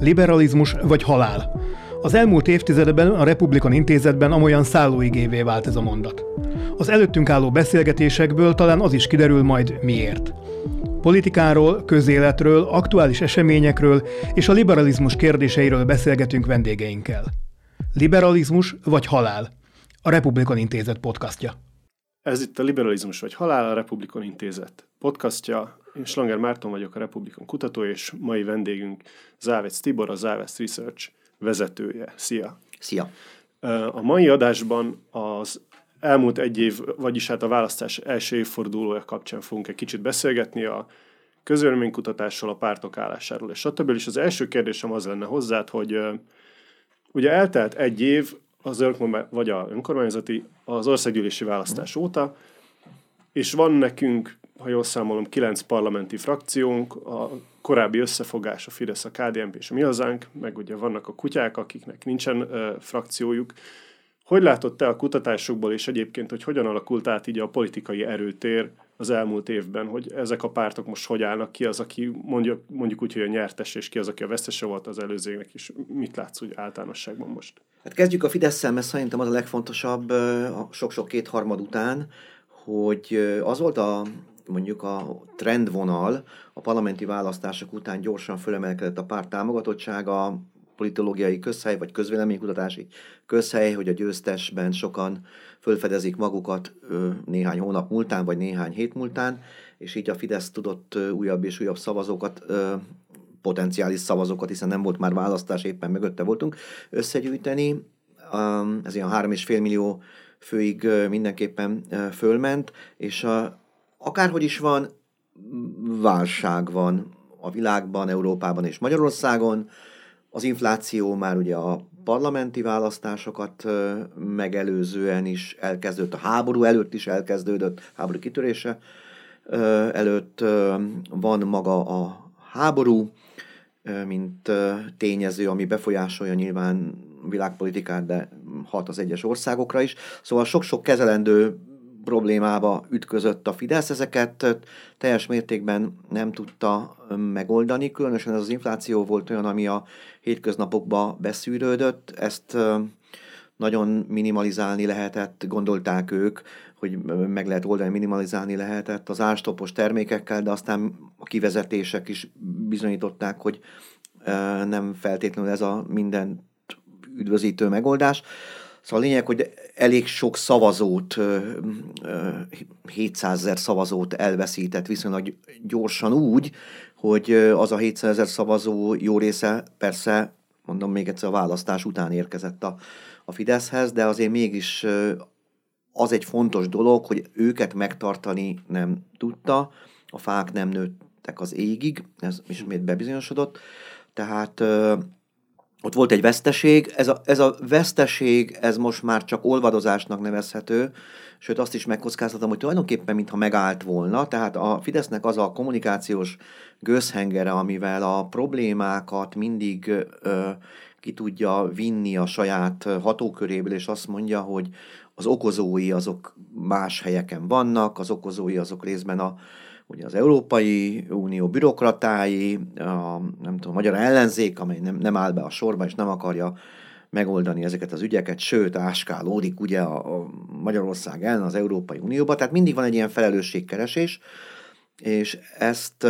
Liberalizmus vagy halál. Az elmúlt évtizedben a Republikon Intézetben amolyan szállóigévé vált ez a mondat. Az előttünk álló beszélgetésekből talán az is kiderül majd miért. Politikáról, közéletről, aktuális eseményekről és a liberalizmus kérdéseiről beszélgetünk vendégeinkkel. Liberalizmus vagy halál? A Republikon Intézet podcastja. Ez itt a Liberalizmus vagy halál, a Republikon Intézet podcastja. Én Slanger Márton vagyok, a Republikon kutató, és mai vendégünk Závec Tibor, a Závec Research vezetője. Szia! Szia! A mai adásban az elmúlt egy év, vagyis hát a választás első évfordulója kapcsán fogunk egy kicsit beszélgetni a közvéleménykutatásról, a pártok állásáról, és stb. És az első kérdésem az lenne hozzád, hogy ugye eltelt egy év az vagy a önkormányzati, az országgyűlési választás óta, és van nekünk, ha jól számolom, kilenc parlamenti frakciónk, a korábbi összefogás, a Fidesz, a KDNP és a Mi Hazánk, meg ugye vannak a kutyák, akiknek nincsen uh, frakciójuk. Hogy látod te a kutatásokból, és egyébként, hogy hogyan alakult át így a politikai erőtér az elmúlt évben, hogy ezek a pártok most hogy állnak, ki az, aki mondjuk, mondjuk úgy, hogy a nyertes, és ki az, aki a vesztese volt az előzőnek, és mit látsz úgy általánosságban most? Hát kezdjük a fidesz mert szerintem az a legfontosabb sok-sok kétharmad után, hogy az volt a mondjuk a trendvonal a parlamenti választások után gyorsan fölemelkedett a párt támogatottsága, politológiai közhely, vagy közvéleménykutatási közhely, hogy a győztesben sokan fölfedezik magukat néhány hónap múltán, vagy néhány hét múltán, és így a Fidesz tudott újabb és újabb szavazókat potenciális szavazókat, hiszen nem volt már választás, éppen mögötte voltunk, összegyűjteni. Ez ilyen 3,5 millió főig mindenképpen fölment, és akárhogy is van, válság van a világban, Európában és Magyarországon. Az infláció már ugye a parlamenti választásokat megelőzően is elkezdődött, a háború előtt is elkezdődött, háború kitörése előtt van maga a háború, mint tényező, ami befolyásolja nyilván világpolitikát, de hat az egyes országokra is. Szóval sok-sok kezelendő problémába ütközött a Fidesz, ezeket teljes mértékben nem tudta megoldani, különösen ez az infláció volt olyan, ami a hétköznapokba beszűrődött, ezt nagyon minimalizálni lehetett, gondolták ők, hogy meg lehet oldani, minimalizálni lehetett az árstopos termékekkel, de aztán a kivezetések is bizonyították, hogy nem feltétlenül ez a minden üdvözítő megoldás. Szóval a lényeg, hogy elég sok szavazót, 700 ezer szavazót elveszített viszonylag gyorsan úgy, hogy az a 700 ezer szavazó jó része persze, mondom még egyszer, a választás után érkezett a, a Fideszhez, de azért mégis az egy fontos dolog, hogy őket megtartani nem tudta, a fák nem nőttek az égig, ez ismét bebizonyosodott, tehát ott volt egy veszteség, ez a, ez a veszteség, ez most már csak olvadozásnak nevezhető, sőt azt is megkockáztatom, hogy tulajdonképpen mintha megállt volna, tehát a Fidesznek az a kommunikációs gőzhengere, amivel a problémákat mindig ö, ki tudja vinni a saját hatóköréből, és azt mondja, hogy az okozói azok más helyeken vannak, az okozói azok részben a, ugye az Európai Unió bürokratái, a, nem tudom, magyar ellenzék, amely nem, nem áll be a sorba, és nem akarja megoldani ezeket az ügyeket, sőt, áskálódik ugye a, a Magyarország ellen az Európai Unióba, tehát mindig van egy ilyen felelősségkeresés, és ezt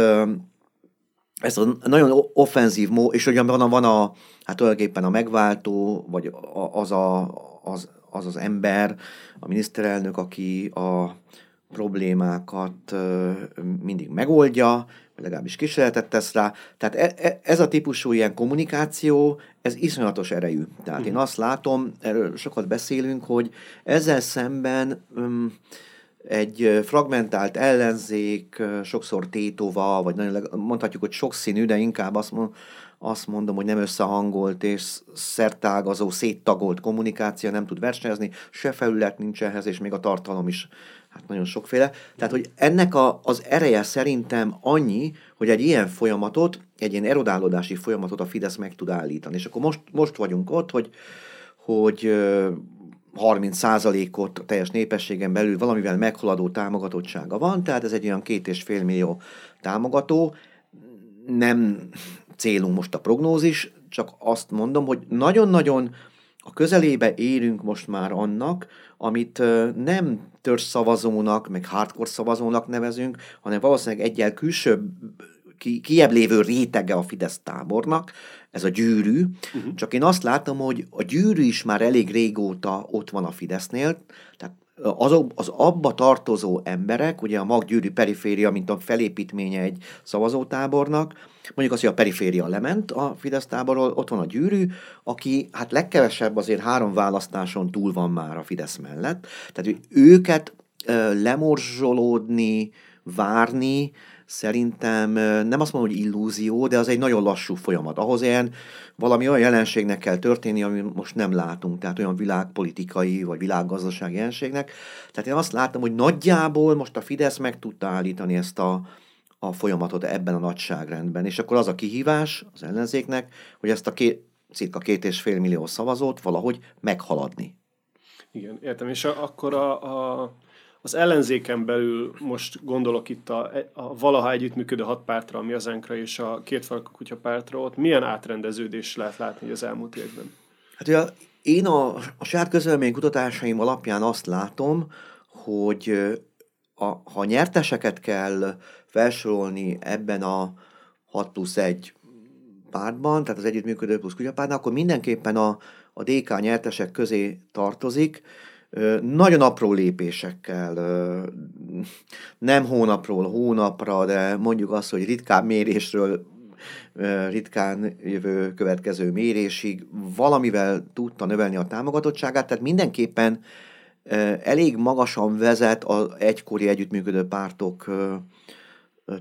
ez a nagyon offenzív mó, és ugye van a, van a hát tulajdonképpen a megváltó, vagy az, a, az, az az ember, a miniszterelnök, aki a problémákat mindig megoldja, vagy legalábbis kísérletet tesz rá. Tehát e, e, ez a típusú ilyen kommunikáció, ez iszonyatos erejű. Tehát én mhm. azt látom, erről sokat beszélünk, hogy ezzel szemben um, egy fragmentált ellenzék, sokszor tétova, vagy nagyon, mondhatjuk, hogy sokszínű, de inkább azt, mond, azt mondom, hogy nem összehangolt és szertágazó, széttagolt kommunikáció nem tud versenyezni, se felület nincs ehhez, és még a tartalom is hát nagyon sokféle. Tehát, hogy ennek a, az ereje szerintem annyi, hogy egy ilyen folyamatot, egy ilyen erodálódási folyamatot a Fidesz meg tud állítani. És akkor most, most vagyunk ott, hogy, hogy 30%-ot a teljes népességen belül valamivel meghaladó támogatottsága van, tehát ez egy olyan két és fél millió támogató. Nem célunk most a prognózis, csak azt mondom, hogy nagyon-nagyon a közelébe érünk most már annak, amit nem törzs szavazónak, meg hardcore szavazónak nevezünk, hanem valószínűleg egyel külsőbb, ki, kiebb lévő rétege a Fidesz tábornak, ez a gyűrű, uh-huh. csak én azt látom, hogy a gyűrű is már elég régóta ott van a Fidesznél, tehát azok, az abba tartozó emberek, ugye a maggyűrű periféria, mint a felépítménye egy szavazótábornak, mondjuk azt, hogy a periféria lement a Fidesz táborról, ott van a gyűrű, aki hát legkevesebb azért három választáson túl van már a Fidesz mellett. Tehát hogy őket lemorzsolódni, várni, szerintem nem azt mondom, hogy illúzió, de az egy nagyon lassú folyamat. Ahhoz ilyen valami olyan jelenségnek kell történni, ami most nem látunk, tehát olyan világpolitikai vagy világgazdasági jelenségnek. Tehát én azt láttam, hogy nagyjából most a Fidesz meg tudta állítani ezt a, a folyamatot ebben a nagyságrendben. És akkor az a kihívás az ellenzéknek, hogy ezt a két, cirka két és fél millió szavazót valahogy meghaladni. Igen, értem. És a, akkor a, a az ellenzéken belül most gondolok itt a, a valaha együttműködő hat pártra, a mi azánkra és a két farkú kutya pártra, ott milyen átrendeződés lehet látni az elmúlt évben? Hát ugye én a, a saját közölmény kutatásaim alapján azt látom, hogy a, ha nyerteseket kell felsorolni ebben a 6 plusz 1 pártban, tehát az együttműködő plusz kutyapártban, akkor mindenképpen a, a DK nyertesek közé tartozik, nagyon apró lépésekkel, nem hónapról hónapra, de mondjuk azt, hogy ritkán mérésről ritkán jövő következő mérésig valamivel tudta növelni a támogatottságát, tehát mindenképpen elég magasan vezet az egykori együttműködő pártok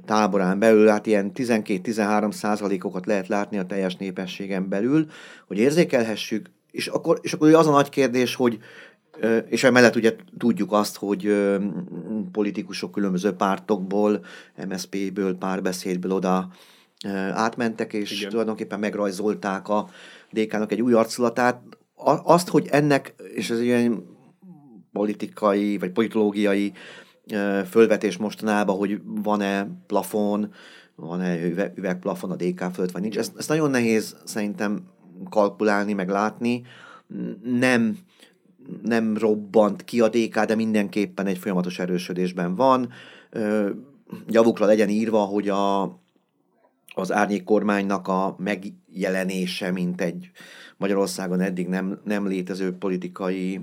táborán belül, hát ilyen 12-13 százalékokat lehet látni a teljes népességen belül, hogy érzékelhessük, és akkor, és akkor az a nagy kérdés, hogy és emellett ugye tudjuk azt, hogy politikusok különböző pártokból, MSZP-ből, párbeszédből oda átmentek, és Igen. tulajdonképpen megrajzolták a DK-nak egy új arculatát. Azt, hogy ennek, és ez ilyen politikai, vagy politológiai fölvetés mostanában, hogy van-e plafon, van-e üvegplafon a DK fölött, vagy nincs. Ezt, ezt nagyon nehéz szerintem kalkulálni, meg látni. Nem nem robbant ki a DK, de mindenképpen egy folyamatos erősödésben van. Javukra legyen írva, hogy a, az árnyék kormánynak a megjelenése, mint egy Magyarországon eddig nem, nem létező politikai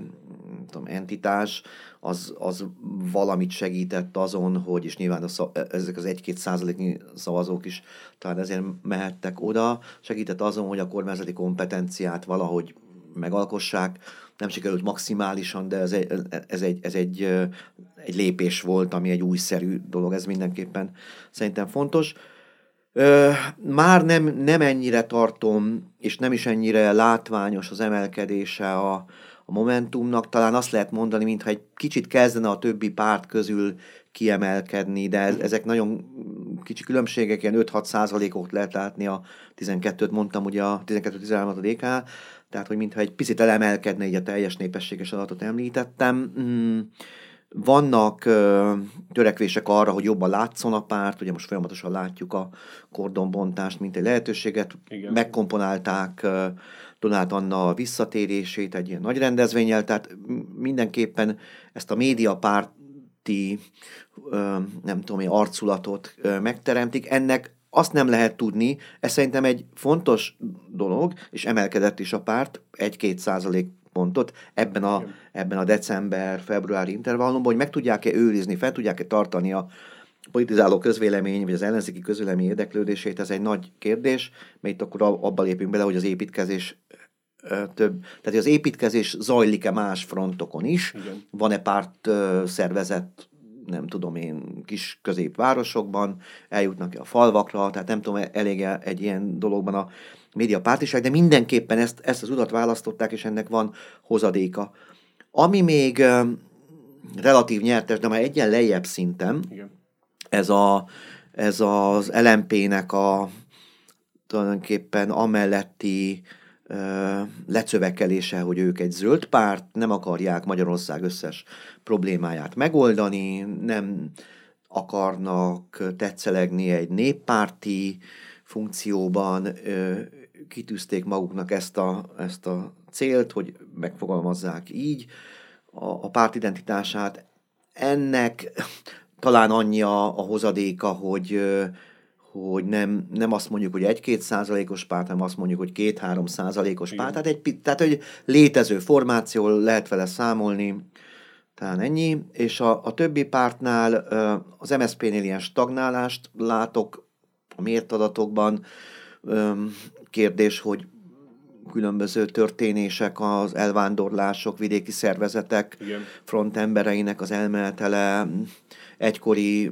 tudom, entitás, az, az valamit segített azon, hogy, és nyilván a szav, ezek az egy-két százaléknyi szavazók is talán ezért mehettek oda, segített azon, hogy a kormányzati kompetenciát valahogy megalkossák, nem sikerült maximálisan, de ez egy, ez egy, ez egy, egy lépés volt, ami egy újszerű dolog, ez mindenképpen szerintem fontos. Már nem, nem ennyire tartom, és nem is ennyire látványos az emelkedése a, a Momentumnak. Talán azt lehet mondani, mintha egy kicsit kezdene a többi párt közül kiemelkedni, de ez, ezek nagyon kicsi különbségek, ilyen 5-6 százalékot lehet látni, a 12-t mondtam, ugye a 12-13-at a DK, tehát hogy mintha egy picit elemelkedne így a teljes népességes adatot említettem. Mm, vannak ö, törekvések arra, hogy jobban látszon a párt, ugye most folyamatosan látjuk a kordonbontást, mint egy lehetőséget. Igen. Megkomponálták ö, Donát Anna visszatérését egy ilyen nagy rendezvényel, tehát mindenképpen ezt a médiapárti, ö, nem tudom, arculatot ö, megteremtik. Ennek azt nem lehet tudni, ez szerintem egy fontos dolog, és emelkedett is a párt egy-két százalék pontot ebben a, ebben a december-februári intervallumban, hogy meg tudják-e őrizni, fel tudják-e tartani a politizáló közvélemény, vagy az ellenzéki közvélemény érdeklődését, ez egy nagy kérdés, mert itt akkor abba lépünk bele, hogy az építkezés több, tehát az építkezés zajlik-e más frontokon is, Igen. van-e párt szervezet nem tudom én, kis középvárosokban, eljutnak a falvakra, tehát nem tudom, elég egy ilyen dologban a média pártiság, de mindenképpen ezt, ezt az utat választották, és ennek van hozadéka. Ami még relatív nyertes, de már egyen lejjebb szinten, Igen. ez, a, ez az LMP-nek a tulajdonképpen amelletti lecövekelése, hogy ők egy zöld párt, nem akarják Magyarország összes problémáját megoldani, nem akarnak tetszelegni egy néppárti funkcióban kitűzték maguknak ezt a, ezt a célt, hogy megfogalmazzák így a, a párt identitását. Ennek talán annyi a, a hozadéka, hogy hogy nem, nem azt mondjuk, hogy egy-két százalékos párt, hanem azt mondjuk, hogy két-három százalékos párt. Tehát, egy, tehát, hogy létező formáció, lehet vele számolni, talán ennyi. És a, a többi pártnál az MSZP-nél ilyen stagnálást látok a mért adatokban. Kérdés, hogy különböző történések, az elvándorlások, vidéki szervezetek Igen. frontembereinek az elmenetele, egykori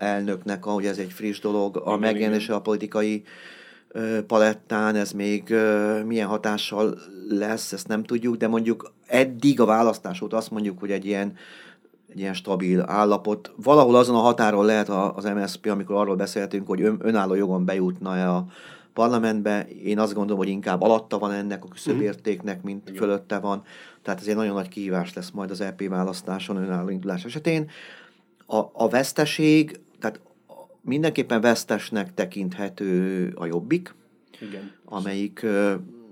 elnöknek, ahogy ez egy friss dolog, a megjelenése a politikai palettán, ez még milyen hatással lesz, ezt nem tudjuk, de mondjuk eddig a választás óta azt mondjuk, hogy egy ilyen, egy ilyen stabil állapot. Valahol azon a határon lehet az MSZP, amikor arról beszéltünk, hogy ön, önálló jogon bejutna a parlamentbe. Én azt gondolom, hogy inkább alatta van ennek a küszöbértéknek, mint Igen. fölötte van. Tehát ez egy nagyon nagy kihívás lesz majd az EP választáson önálló indulás esetén. A, a veszteség tehát mindenképpen vesztesnek tekinthető a Jobbik, Igen. amelyik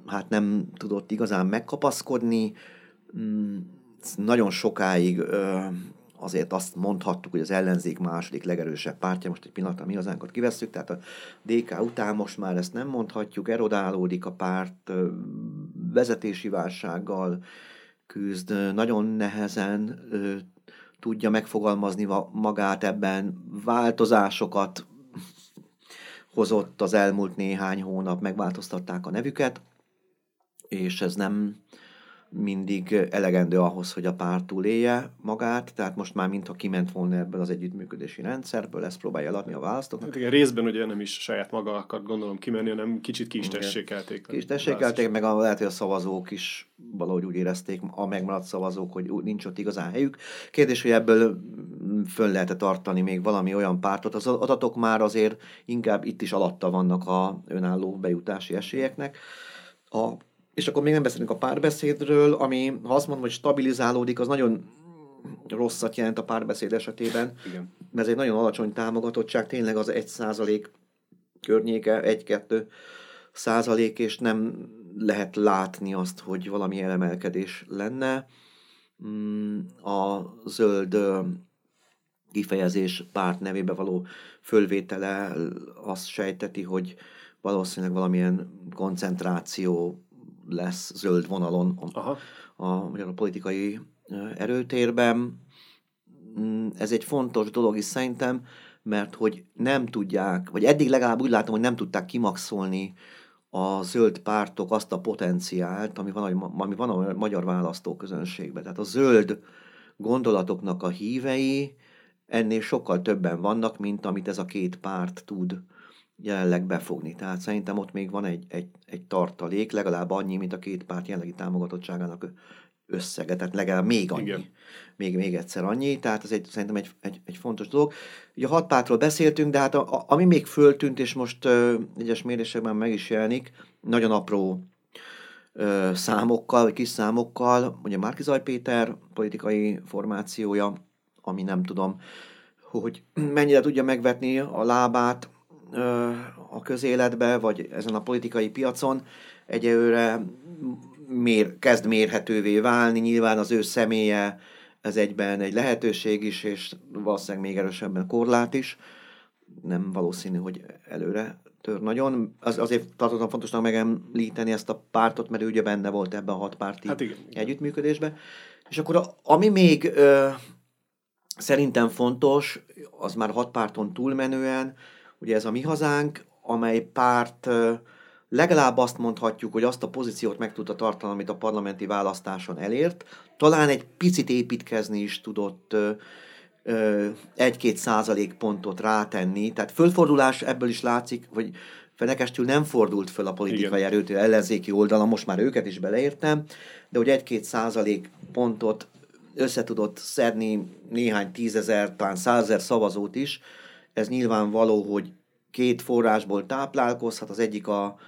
hát nem tudott igazán megkapaszkodni. Mm, nagyon sokáig azért azt mondhattuk, hogy az ellenzék második legerősebb pártja, most egy pillanatra mi hazánkat kivesszük, tehát a DK után most már ezt nem mondhatjuk, erodálódik a párt, vezetési válsággal küzd, nagyon nehezen tudja megfogalmazni magát ebben, változásokat hozott az elmúlt néhány hónap, megváltoztatták a nevüket, és ez nem mindig elegendő ahhoz, hogy a párt túlélje magát, tehát most már mintha kiment volna ebből az együttműködési rendszerből, ezt próbálja eladni a választóknak. Hát igen, részben ugye nem is saját maga akart gondolom kimenni, hanem kicsit ki is tessékelték. Ki is tessékelték, meg a, lehet, hogy a szavazók is valahogy úgy érezték, a megmaradt szavazók, hogy nincs ott igazán helyük. Kérdés, hogy ebből fönn lehet tartani még valami olyan pártot. Az adatok már azért inkább itt is alatta vannak a önálló bejutási esélyeknek. A és akkor még nem beszélünk a párbeszédről, ami, ha azt mondom, hogy stabilizálódik, az nagyon rosszat jelent a párbeszéd esetében, Igen. mert ez egy nagyon alacsony támogatottság, tényleg az egy százalék környéke, egy-kettő százalék, és nem lehet látni azt, hogy valami elemelkedés lenne. Mm, a zöld kifejezés párt nevébe való fölvétele azt sejteti, hogy valószínűleg valamilyen koncentráció lesz zöld vonalon a, a, a, a politikai erőtérben. Mm, ez egy fontos dolog is szerintem, mert hogy nem tudják, vagy eddig legalább úgy látom, hogy nem tudták kimaxolni a zöld pártok azt a potenciált, ami van, ami van a magyar választóközönségben. Tehát a zöld gondolatoknak a hívei ennél sokkal többen vannak, mint amit ez a két párt tud jelenleg befogni. Tehát szerintem ott még van egy, egy, egy tartalék, legalább annyi, mint a két párt jelenlegi támogatottságának összege, tehát legalább még annyi. Igen. Még, még egyszer annyi, tehát ez egy, szerintem egy, egy, egy fontos dolog. Ugye a hat pártról beszéltünk, de hát a, a, ami még föltűnt, és most ö, egyes mérésekben meg is jelenik, nagyon apró ö, számokkal, vagy kis számokkal, ugye Márkizaj Péter politikai formációja, ami nem tudom, hogy mennyire tudja megvetni a lábát a közéletbe, vagy ezen a politikai piacon egyelőre mér, kezd mérhetővé válni. Nyilván az ő személye ez egyben egy lehetőség is, és valószínűleg még erősebben korlát is. Nem valószínű, hogy előre tör nagyon. Az, azért tartottam fontosnak megemlíteni ezt a pártot, mert ő ugye benne volt ebben a hatpárti hát igen, együttműködésben. És akkor a, ami még ö, szerintem fontos, az már hat párton túlmenően, Ugye ez a mi hazánk, amely párt legalább azt mondhatjuk, hogy azt a pozíciót meg tudta tartani, amit a parlamenti választáson elért. Talán egy picit építkezni is tudott egy-két százalék pontot rátenni. Tehát fölfordulás ebből is látszik, hogy Fenekestül nem fordult föl a politikai erőt, ellenzéki oldalon, most már őket is beleértem, de hogy egy-két százalék pontot össze tudott szedni néhány tízezer, talán százezer szavazót is, ez nyilvánvaló, hogy két forrásból táplálkozhat, az egyik a,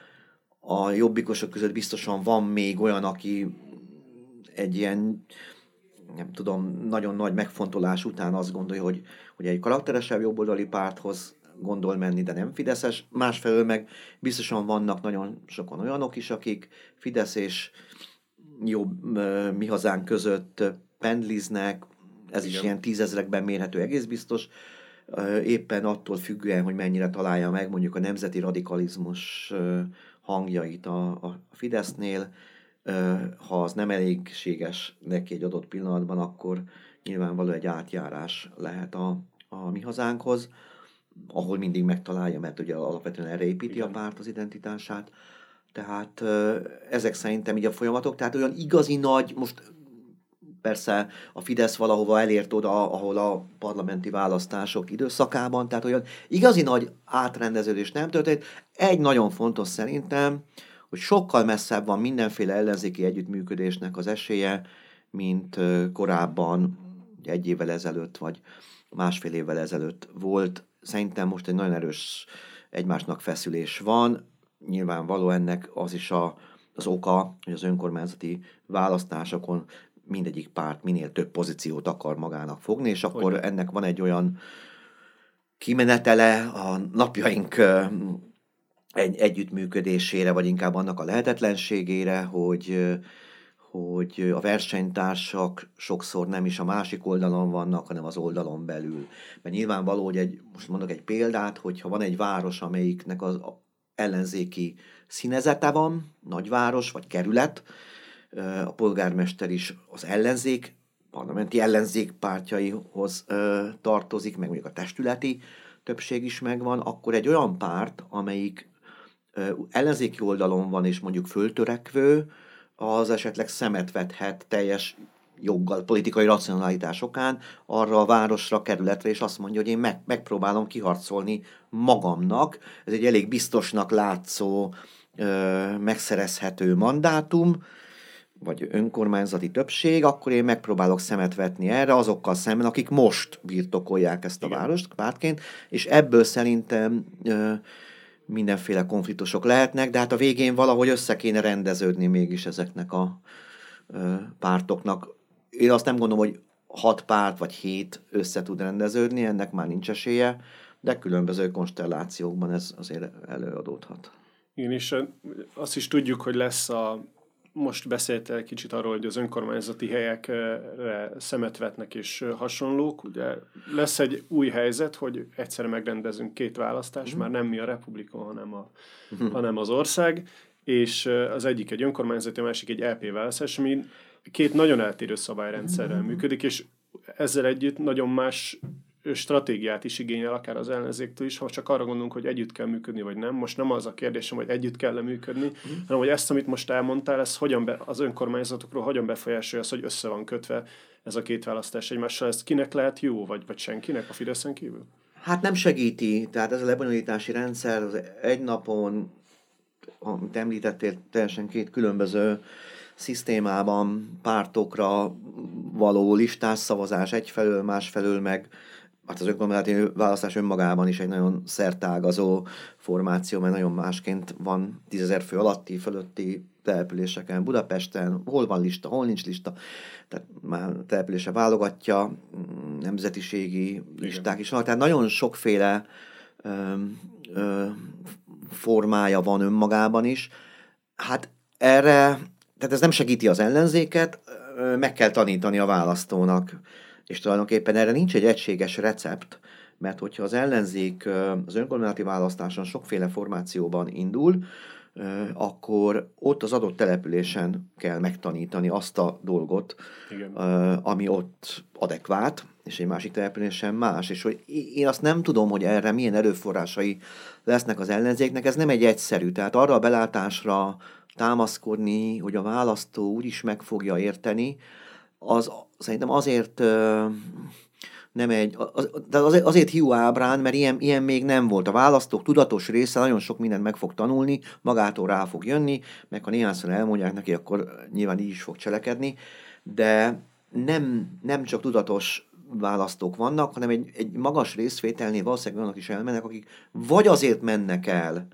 a jobbikosok között biztosan van még olyan, aki egy ilyen, nem tudom, nagyon nagy megfontolás után azt gondolja, hogy, hogy egy karakteresebb jobboldali párthoz gondol menni, de nem Fideszes. Másfelől meg biztosan vannak nagyon sokan olyanok is, akik Fidesz és jobb mi hazánk között pendliznek, ez Igen. is ilyen tízezrekben mérhető egész biztos, éppen attól függően, hogy mennyire találja meg mondjuk a nemzeti radikalizmus hangjait a, a Fidesznél, ha az nem elégséges neki egy adott pillanatban, akkor nyilvánvaló egy átjárás lehet a, a mi hazánkhoz, ahol mindig megtalálja, mert ugye alapvetően erre építi Igen. a párt az identitását. Tehát ezek szerintem így a folyamatok, tehát olyan igazi nagy, most persze a Fidesz valahova elért oda, ahol a parlamenti választások időszakában, tehát olyan igazi nagy átrendeződés nem történt. Egy nagyon fontos szerintem, hogy sokkal messzebb van mindenféle ellenzéki együttműködésnek az esélye, mint korábban, egy évvel ezelőtt, vagy másfél évvel ezelőtt volt. Szerintem most egy nagyon erős egymásnak feszülés van. Nyilvánvaló ennek az is a, az oka, hogy az önkormányzati választásokon mindegyik párt minél több pozíciót akar magának fogni, és akkor hogy? ennek van egy olyan kimenetele a napjaink egy együttműködésére, vagy inkább annak a lehetetlenségére, hogy, hogy a versenytársak sokszor nem is a másik oldalon vannak, hanem az oldalon belül. Mert nyilvánvaló, hogy egy, most mondok egy példát, hogyha van egy város, amelyiknek az ellenzéki színezete van, nagyváros vagy kerület, a polgármester is az ellenzék, parlamenti ellenzék pártjaihoz tartozik, meg mondjuk a testületi többség is megvan, akkor egy olyan párt, amelyik ellenzéki oldalon van, és mondjuk föltörekvő, az esetleg szemet vethet teljes joggal, politikai racionalitásokán arra a városra, kerületre, és azt mondja, hogy én meg, megpróbálom kiharcolni magamnak. Ez egy elég biztosnak látszó, ö, megszerezhető mandátum, vagy önkormányzati többség, akkor én megpróbálok szemet vetni erre azokkal szemben, akik most birtokolják ezt a Igen. várost pártként, és ebből szerintem ö, mindenféle konfliktusok lehetnek, de hát a végén valahogy össze kéne rendeződni mégis ezeknek a ö, pártoknak. Én azt nem gondolom, hogy hat párt vagy hét össze tud rendeződni, ennek már nincs esélye, de különböző konstellációkban ez azért előadódhat. Igen, és azt is tudjuk, hogy lesz a most beszéltél kicsit arról, hogy az önkormányzati helyekre szemet vetnek és hasonlók. Ugye lesz egy új helyzet, hogy egyszerre megrendezünk két választást, mm. már nem mi a republikon, hanem, a, mm. hanem az ország, és az egyik egy önkormányzati, a másik egy LP választás, ami két nagyon eltérő szabályrendszerrel mm. működik, és ezzel együtt nagyon más stratégiát is igényel, akár az ellenzéktől is, ha csak arra gondolunk, hogy együtt kell működni, vagy nem. Most nem az a kérdésem, hogy együtt kell működni, mm. hanem hogy ezt, amit most elmondtál, ez hogyan be, az önkormányzatokról hogyan befolyásolja az, hogy össze van kötve ez a két választás egymással. Ez kinek lehet jó, vagy, vagy senkinek a Fideszen kívül? Hát nem segíti. Tehát ez a lebonyolítási rendszer az egy napon, amit említettél, teljesen két különböző szisztémában pártokra való listás szavazás egyfelől, másfelől meg hát az önkormányzati választás önmagában is egy nagyon szertágazó formáció, mert nagyon másként van tízezer fő alatti, fölötti településeken, Budapesten, hol van lista, hol nincs lista, tehát már települése válogatja, mm, nemzetiségi listák is vannak, tehát nagyon sokféle ö, ö, formája van önmagában is. Hát erre, tehát ez nem segíti az ellenzéket, meg kell tanítani a választónak és tulajdonképpen erre nincs egy egységes recept, mert hogyha az ellenzék az önkormányzati választáson sokféle formációban indul, akkor ott az adott településen kell megtanítani azt a dolgot, Igen. ami ott adekvát, és egy másik településen más. És hogy én azt nem tudom, hogy erre milyen erőforrásai lesznek az ellenzéknek, ez nem egy egyszerű. Tehát arra a belátásra támaszkodni, hogy a választó úgy is meg fogja érteni, az szerintem azért nem egy, az, de azért, azért hiú ábrán, mert ilyen, ilyen még nem volt. A választók tudatos része nagyon sok mindent meg fog tanulni, magától rá fog jönni, meg ha néhányszor elmondják neki, akkor nyilván így is fog cselekedni, de nem, nem csak tudatos választók vannak, hanem egy, egy magas részvételnél valószínűleg olyanok is elmennek, akik vagy azért mennek el,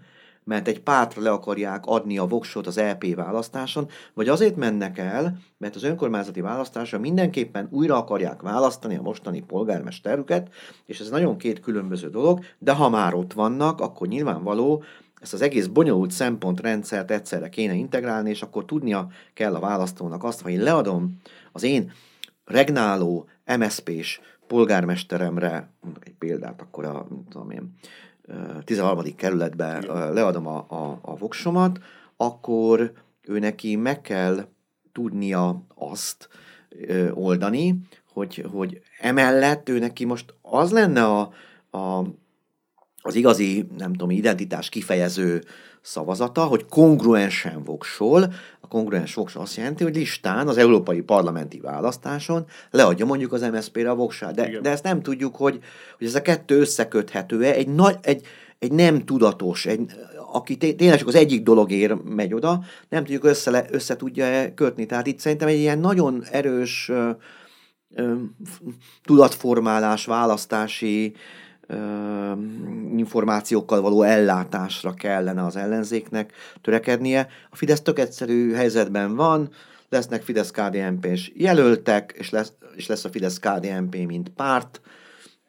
mert egy pártra le akarják adni a voksot az LP választáson, vagy azért mennek el, mert az önkormányzati választásra mindenképpen újra akarják választani a mostani polgármesterüket, és ez nagyon két különböző dolog, de ha már ott vannak, akkor nyilvánvaló, ezt az egész bonyolult szempontrendszert egyszerre kéne integrálni, és akkor tudnia kell a választónak azt, ha én leadom az én regnáló MSZP-s polgármesteremre, mondok egy példát, akkor a, tudom én, 13. kerületbe leadom a, a, a voksomat, akkor ő neki meg kell tudnia azt oldani, hogy, hogy emellett ő neki most az lenne a, a, az igazi, nem tudom, identitás kifejező szavazata, hogy kongruensen voksol. A kongruens voksol azt jelenti, hogy listán az európai parlamenti választáson leadja mondjuk az MSZP-re a voksát. De, de ezt nem tudjuk, hogy, hogy ez a kettő összeköthető-e. Egy, nagy, egy, egy nem tudatos, egy, aki tényleg csak az egyik dologért megy oda, nem tudjuk össze, össze tudja kötni. Tehát itt szerintem egy ilyen nagyon erős ö, ö, tudatformálás, választási információkkal való ellátásra kellene az ellenzéknek törekednie. A Fidesz tök egyszerű helyzetben van, lesznek fidesz kdnp s jelöltek, és lesz, és lesz a fidesz KDNP, mint párt,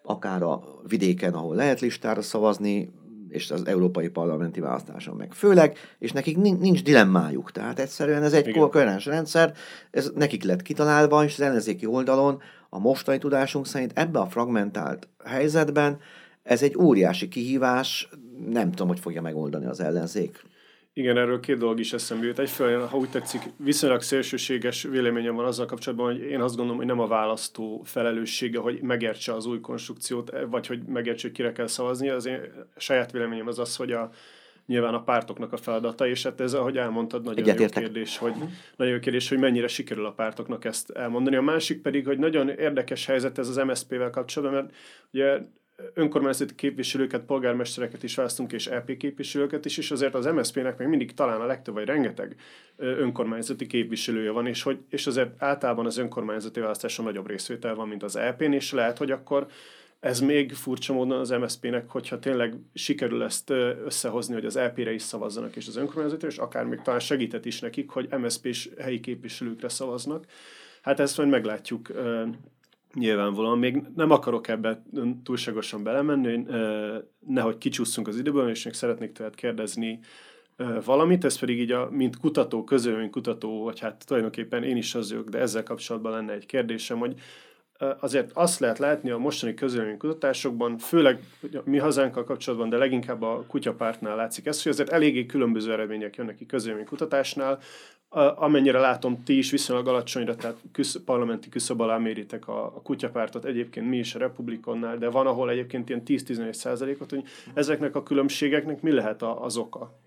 akár a vidéken, ahol lehet listára szavazni, és az európai parlamenti választáson meg főleg, és nekik nincs dilemmájuk. Tehát egyszerűen ez egy koherens rendszer, ez nekik lett kitalálva, és az ellenzéki oldalon a mostani tudásunk szerint ebbe a fragmentált helyzetben ez egy óriási kihívás, nem tudom, hogy fogja megoldani az ellenzék. Igen, erről két dolog is eszembe jut. Egyfelől, ha úgy tetszik, viszonylag szélsőséges véleményem van azzal kapcsolatban, hogy én azt gondolom, hogy nem a választó felelőssége, hogy megértse az új konstrukciót, vagy hogy megértse, hogy kire kell szavazni. Az én saját véleményem az az, hogy a, nyilván a pártoknak a feladata, és hát ez, ahogy elmondtad, nagyon jó kérdés, hogy, nagyon jó kérdés, hogy mennyire sikerül a pártoknak ezt elmondani. A másik pedig, hogy nagyon érdekes helyzet ez az MSZP-vel kapcsolatban, mert ugye önkormányzati képviselőket, polgármestereket is választunk, és EP képviselőket is, és azért az MSZP-nek még mindig talán a legtöbb, vagy rengeteg önkormányzati képviselője van, és, hogy, és azért általában az önkormányzati választáson nagyobb részvétel van, mint az EP-n, és lehet, hogy akkor ez még furcsa módon az MSZP-nek, hogyha tényleg sikerül ezt összehozni, hogy az LP-re is szavazzanak, és az önkormányzatra, és akár még talán segített is nekik, hogy MSZP-s helyi képviselőkre szavaznak. Hát ezt majd meglátjuk nyilvánvalóan. Még nem akarok ebbe túlságosan belemenni, nehogy kicsúszunk az időből, és még szeretnék tehát kérdezni valamit, ez pedig így, a, mint kutató, közölmény kutató, vagy hát tulajdonképpen én is az ők, de ezzel kapcsolatban lenne egy kérdésem, hogy azért azt lehet látni a mostani kutatásokban, főleg mi hazánkkal kapcsolatban, de leginkább a kutyapártnál látszik ez, hogy azért eléggé különböző eredmények jönnek ki kutatásnál, amennyire látom, ti is viszonylag alacsonyra, tehát küsz, parlamenti küszöb alá méritek a, a kutyapártot, egyébként mi is a Republikonnál, de van, ahol egyébként ilyen 10-11 százalékot, hogy ezeknek a különbségeknek mi lehet a, az oka?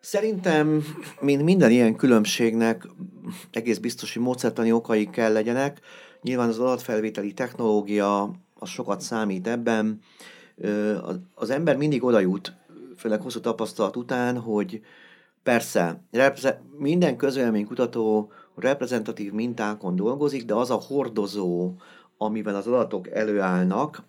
Szerintem, mint minden ilyen különbségnek, egész biztos, hogy módszertani okai kell legyenek. Nyilván az adatfelvételi technológia az sokat számít ebben. Az ember mindig oda jut, főleg hosszú tapasztalat után, hogy persze, minden kutató reprezentatív mintákon dolgozik, de az a hordozó, amivel az adatok előállnak,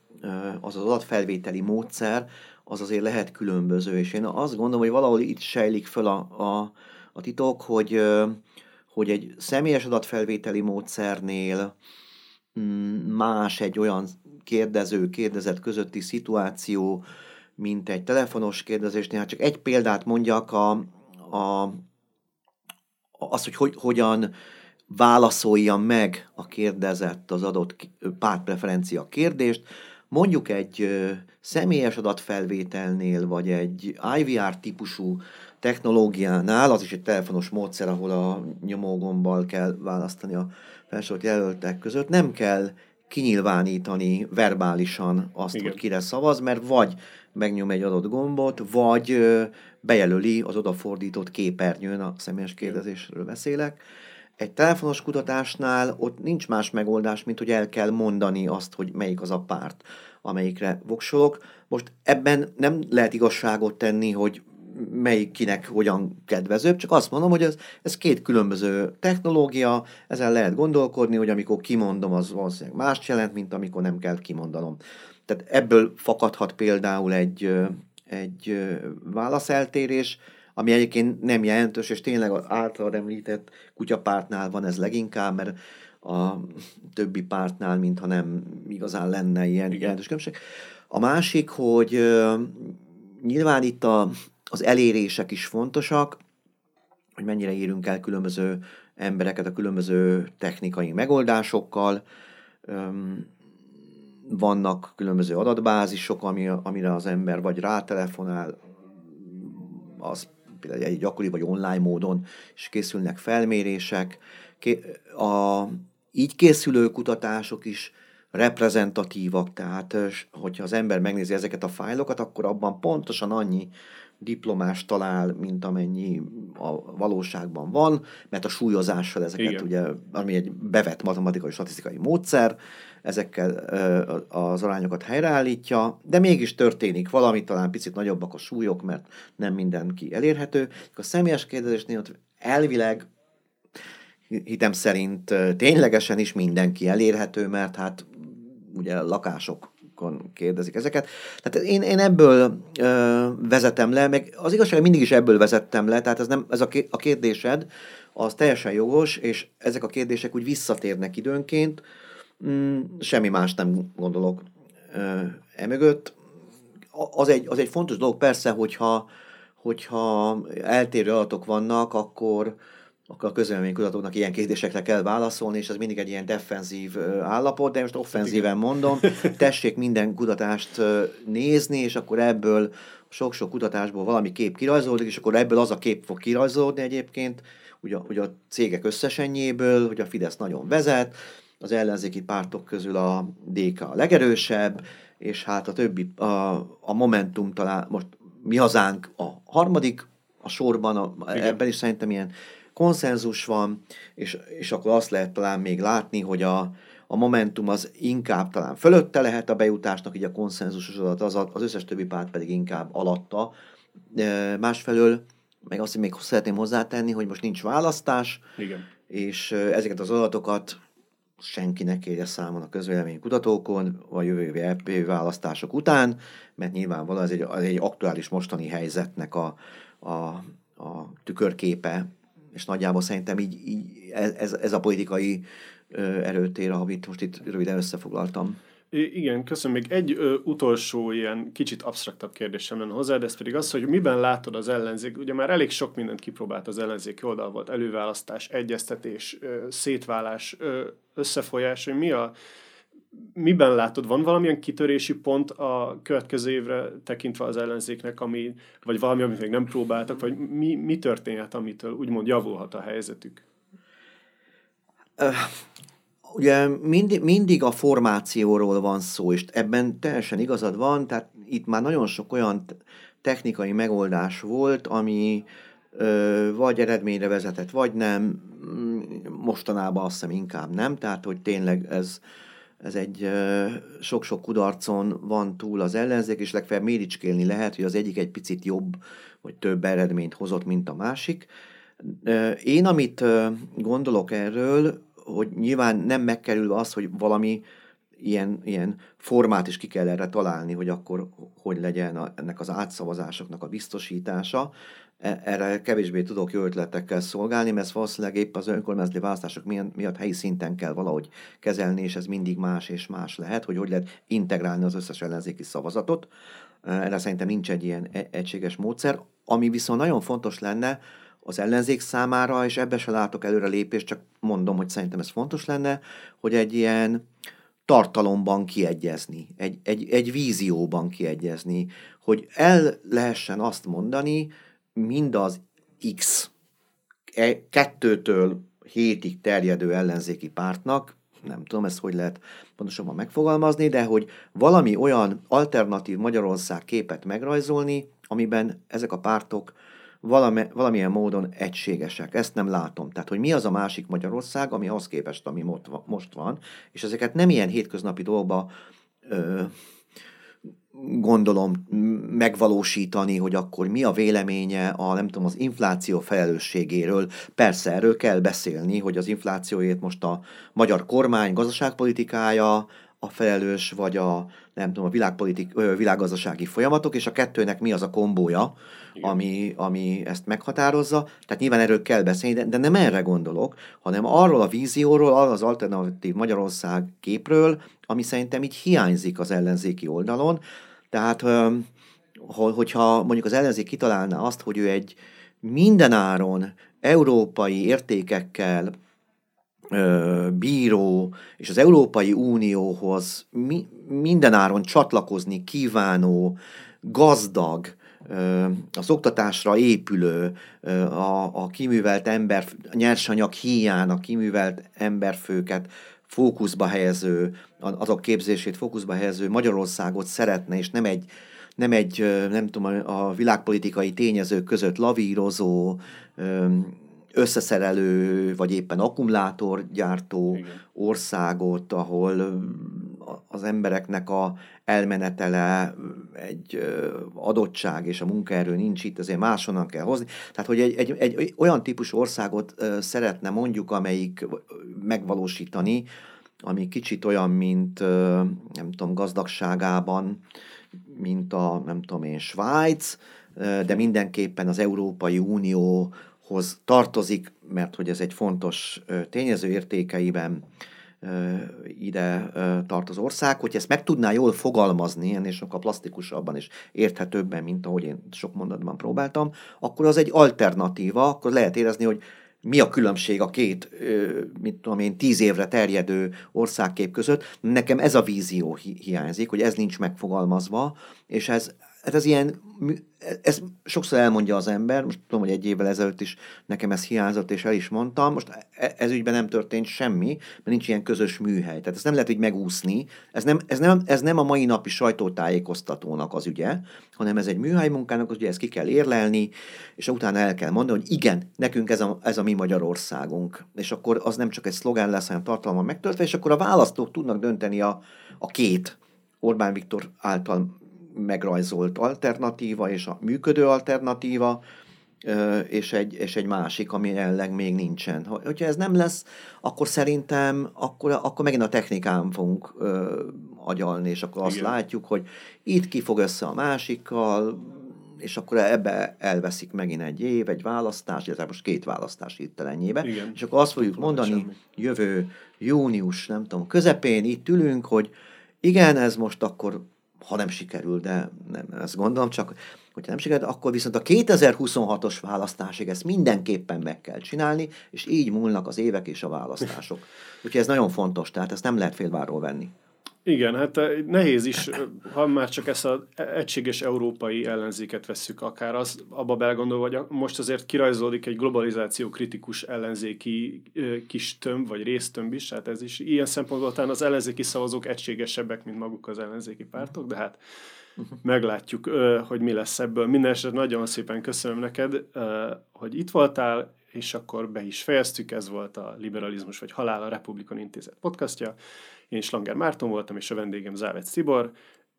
az az adatfelvételi módszer, az azért lehet különböző, és én azt gondolom, hogy valahol itt sejlik föl a, a, a titok, hogy, hogy egy személyes adatfelvételi módszernél más egy olyan kérdező, kérdezet közötti szituáció, mint egy telefonos kérdezésnél. Hát csak egy példát mondjak, a, a, az, hogy, hogy hogyan válaszolja meg a kérdezett az adott pártpreferencia kérdést, mondjuk egy személyes adatfelvételnél, vagy egy IVR típusú technológiánál, az is egy telefonos módszer, ahol a nyomógombbal kell választani a felsorolt jelöltek között, nem kell kinyilvánítani verbálisan azt, Igen. hogy kire szavaz, mert vagy megnyom egy adott gombot, vagy bejelöli az odafordított képernyőn, a személyes kérdezésről beszélek. Egy telefonos kutatásnál ott nincs más megoldás, mint hogy el kell mondani azt, hogy melyik az a párt, amelyikre voksolok. Most ebben nem lehet igazságot tenni, hogy melyik kinek hogyan kedvezőbb, csak azt mondom, hogy ez, ez két különböző technológia, ezen lehet gondolkodni, hogy amikor kimondom, az valószínűleg más jelent, mint amikor nem kell kimondanom. Tehát ebből fakadhat például egy, egy válaszeltérés, ami egyébként nem jelentős, és tényleg az általad említett kutyapártnál van ez leginkább, mert a többi pártnál, mintha nem igazán lenne ilyen Igen. jelentős különbség. A másik, hogy nyilván itt a, az elérések is fontosak, hogy mennyire érünk el különböző embereket a különböző technikai megoldásokkal. Vannak különböző adatbázisok, ami, amire az ember vagy rátelefonál, az például egy gyakori vagy online módon is készülnek felmérések. A így készülő kutatások is reprezentatívak, tehát hogyha az ember megnézi ezeket a fájlokat, akkor abban pontosan annyi diplomás talál, mint amennyi a valóságban van, mert a súlyozással ezeket Igen. ugye, ami egy bevett matematikai statisztikai módszer, ezekkel az arányokat helyreállítja, de mégis történik valami, talán picit nagyobbak a súlyok, mert nem mindenki elérhető. A személyes kérdezésnél elvileg hitem szerint ténylegesen is mindenki elérhető, mert hát ugye lakásokon kérdezik ezeket. Tehát én, én ebből ö, vezetem le, meg az igazság mindig is ebből vezettem le, tehát ez, nem, ez a kérdésed az teljesen jogos, és ezek a kérdések úgy visszatérnek időnként, mm, semmi más nem gondolok ö, emögött. Az egy, az egy fontos dolog persze, hogyha, hogyha eltérő adatok vannak, akkor, akkor a közvéleménykutatóknak ilyen kérdésekre kell válaszolni, és ez mindig egy ilyen defenzív állapot, de most offenzíven mondom, tessék minden kutatást nézni, és akkor ebből sok-sok kutatásból valami kép kirajzolódik, és akkor ebből az a kép fog kirajzolódni egyébként, hogy a, hogy a cégek összesenjéből, hogy a Fidesz nagyon vezet, az ellenzéki pártok közül a DK a legerősebb, és hát a többi, a, a Momentum talán, most mi hazánk a harmadik a sorban, a, ebben is szerintem ilyen konszenzus van, és, és akkor azt lehet talán még látni, hogy a, a Momentum az inkább talán fölötte lehet a bejutásnak, így a konszenzusos adat, az, az összes többi párt pedig inkább alatta. Másfelől, meg azt még szeretném hozzátenni, hogy most nincs választás, Igen. és ezeket az adatokat senki ne kérje számon a közvélemény kutatókon, vagy jövő évi EP választások után, mert nyilvánvalóan ez egy, ez egy aktuális mostani helyzetnek a, a, a tükörképe, és nagyjából szerintem így, így ez, ez a politikai erőtér, amit most itt röviden összefoglaltam. Igen, köszönöm. Még egy ö, utolsó ilyen kicsit absztraktabb kérdésem lenne hozzá, ez pedig az, hogy miben látod az ellenzék. Ugye már elég sok mindent kipróbált az ellenzéki oldal, volt előválasztás, egyeztetés, ö, szétválás, ö, összefolyás, hogy mi a, miben látod, van valamilyen kitörési pont a következő évre tekintve az ellenzéknek, ami, vagy valami, amit még nem próbáltak, vagy mi, mi történhet, amitől úgymond javulhat a helyzetük? Ugye mindig, mindig a formációról van szó, és ebben teljesen igazad van, tehát itt már nagyon sok olyan technikai megoldás volt, ami vagy eredményre vezetett, vagy nem, mostanában azt hiszem inkább nem, tehát hogy tényleg ez, ez egy sok-sok kudarcon van túl az ellenzék, és legfeljebb méricskélni lehet, hogy az egyik egy picit jobb, vagy több eredményt hozott, mint a másik. Én, amit gondolok erről, hogy nyilván nem megkerülve az, hogy valami ilyen, ilyen formát is ki kell erre találni, hogy akkor hogy legyen a, ennek az átszavazásoknak a biztosítása. E, erre kevésbé tudok jó ötletekkel szolgálni, mert valószínűleg épp az önkormányzati választások miatt helyi szinten kell valahogy kezelni, és ez mindig más és más lehet, hogy hogy lehet integrálni az összes ellenzéki szavazatot. E, erre szerintem nincs egy ilyen e, egységes módszer. Ami viszont nagyon fontos lenne, az ellenzék számára, és ebbe se látok előre lépést, csak mondom, hogy szerintem ez fontos lenne, hogy egy ilyen tartalomban kiegyezni, egy, egy, egy vízióban kiegyezni, hogy el lehessen azt mondani, mind az X e, kettőtől hétig terjedő ellenzéki pártnak, nem tudom ezt hogy lehet pontosabban megfogalmazni, de hogy valami olyan alternatív Magyarország képet megrajzolni, amiben ezek a pártok valami, valamilyen módon egységesek. Ezt nem látom. Tehát, hogy mi az a másik Magyarország, ami az képest, ami most van, és ezeket nem ilyen hétköznapi dolgokba ö, gondolom megvalósítani, hogy akkor mi a véleménye a, nem tudom, az infláció felelősségéről. Persze erről kell beszélni, hogy az inflációért most a magyar kormány gazdaságpolitikája, a felelős, vagy a, nem tudom, a világpolitik, világgazdasági folyamatok, és a kettőnek mi az a kombója, ami, ami ezt meghatározza. Tehát nyilván erről kell beszélni, de, de nem erre gondolok, hanem arról a vízióról, arról az alternatív Magyarország képről, ami szerintem így hiányzik az ellenzéki oldalon. Tehát, hogyha mondjuk az ellenzék kitalálná azt, hogy ő egy mindenáron európai értékekkel bíró és az Európai Unióhoz mi, mindenáron csatlakozni kívánó, gazdag, az oktatásra épülő, a, a kiművelt ember, a nyersanyag hiány, a kiművelt emberfőket fókuszba helyező, azok képzését fókuszba helyező Magyarországot szeretne, és nem egy, nem egy, nem tudom, a világpolitikai tényezők között lavírozó, összeszerelő, vagy éppen akkumulátorgyártó Igen. országot, ahol az embereknek a elmenetele egy adottság, és a munkaerő nincs itt, azért máshonnan kell hozni. Tehát, hogy egy, egy, egy olyan típusú országot szeretne mondjuk, amelyik megvalósítani, ami kicsit olyan, mint nem tudom, gazdagságában, mint a, nem tudom én, Svájc, de mindenképpen az Európai Unió hoz tartozik, mert hogy ez egy fontos tényező értékeiben ide tartozó ország, hogy ezt meg tudná jól fogalmazni, ennél sokkal plastikusabban és érthetőbben, mint ahogy én sok mondatban próbáltam, akkor az egy alternatíva, akkor lehet érezni, hogy mi a különbség a két, mit tudom én, tíz évre terjedő országkép között. Nekem ez a vízió hi- hiányzik, hogy ez nincs megfogalmazva, és ez hát ez ilyen, ez sokszor elmondja az ember, most tudom, hogy egy évvel ezelőtt is nekem ez hiányzott, és el is mondtam, most e, ez ügyben nem történt semmi, mert nincs ilyen közös műhely. Tehát ezt nem lehet így megúszni, ez nem, ez nem, ez nem a mai napi sajtótájékoztatónak az ügye, hanem ez egy műhely munkának az ügye, ezt ki kell érlelni, és utána el kell mondani, hogy igen, nekünk ez a, ez a mi Magyarországunk. És akkor az nem csak egy szlogán lesz, hanem tartalma megtöltve, és akkor a választók tudnak dönteni a, a két Orbán Viktor által megrajzolt alternatíva és a működő alternatíva, és egy, és egy másik, ami jelenleg még nincsen. Hogyha ez nem lesz, akkor szerintem akkor, akkor megint a technikán fogunk ö, agyalni, és akkor azt Igen. látjuk, hogy itt ki fog össze a másikkal, és akkor ebbe elveszik megint egy év, egy választás, illetve most két választás hirtelenjébe, Igen. és akkor azt fogjuk mondani semmi. jövő június, nem tudom, közepén itt ülünk, hogy igen, ez most akkor ha nem sikerül, de nem ezt gondolom, csak hogyha nem sikerül, akkor viszont a 2026-os választásig ezt mindenképpen meg kell csinálni, és így múlnak az évek és a választások. Úgyhogy ez nagyon fontos, tehát ezt nem lehet félváról venni. Igen, hát eh, nehéz is, eh, ha már csak ezt az egységes európai ellenzéket vesszük akár, az abba belegondolva, hogy most azért kirajzolódik egy globalizáció kritikus ellenzéki eh, kis tömb, vagy résztömb is, hát ez is ilyen szempontból talán az ellenzéki szavazók egységesebbek, mint maguk az ellenzéki pártok, de hát meglátjuk, hogy mi lesz ebből. Mindenesetre nagyon szépen köszönöm neked, hogy itt voltál, és akkor be is fejeztük, ez volt a Liberalizmus vagy Halál, a Republikon Intézet podcastja. Én Slanger Márton voltam, és a vendégem Závec Tibor.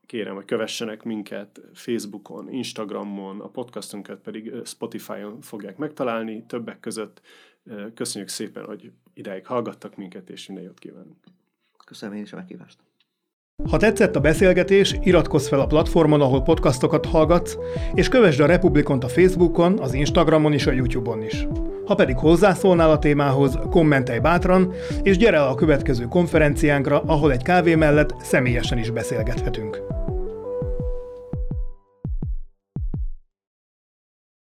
Kérem, hogy kövessenek minket Facebookon, Instagramon, a podcastunkat pedig Spotify-on fogják megtalálni többek között. Köszönjük szépen, hogy ideig hallgattak minket, és minden jót kívánunk. Köszönöm én is a meghívást. Ha tetszett a beszélgetés, iratkozz fel a platformon, ahol podcastokat hallgatsz, és kövesd a Republikont a Facebookon, az Instagramon és a YouTube-on is. Ha pedig hozzászólnál a témához, kommentelj bátran, és gyere el a következő konferenciánkra, ahol egy kávé mellett személyesen is beszélgethetünk.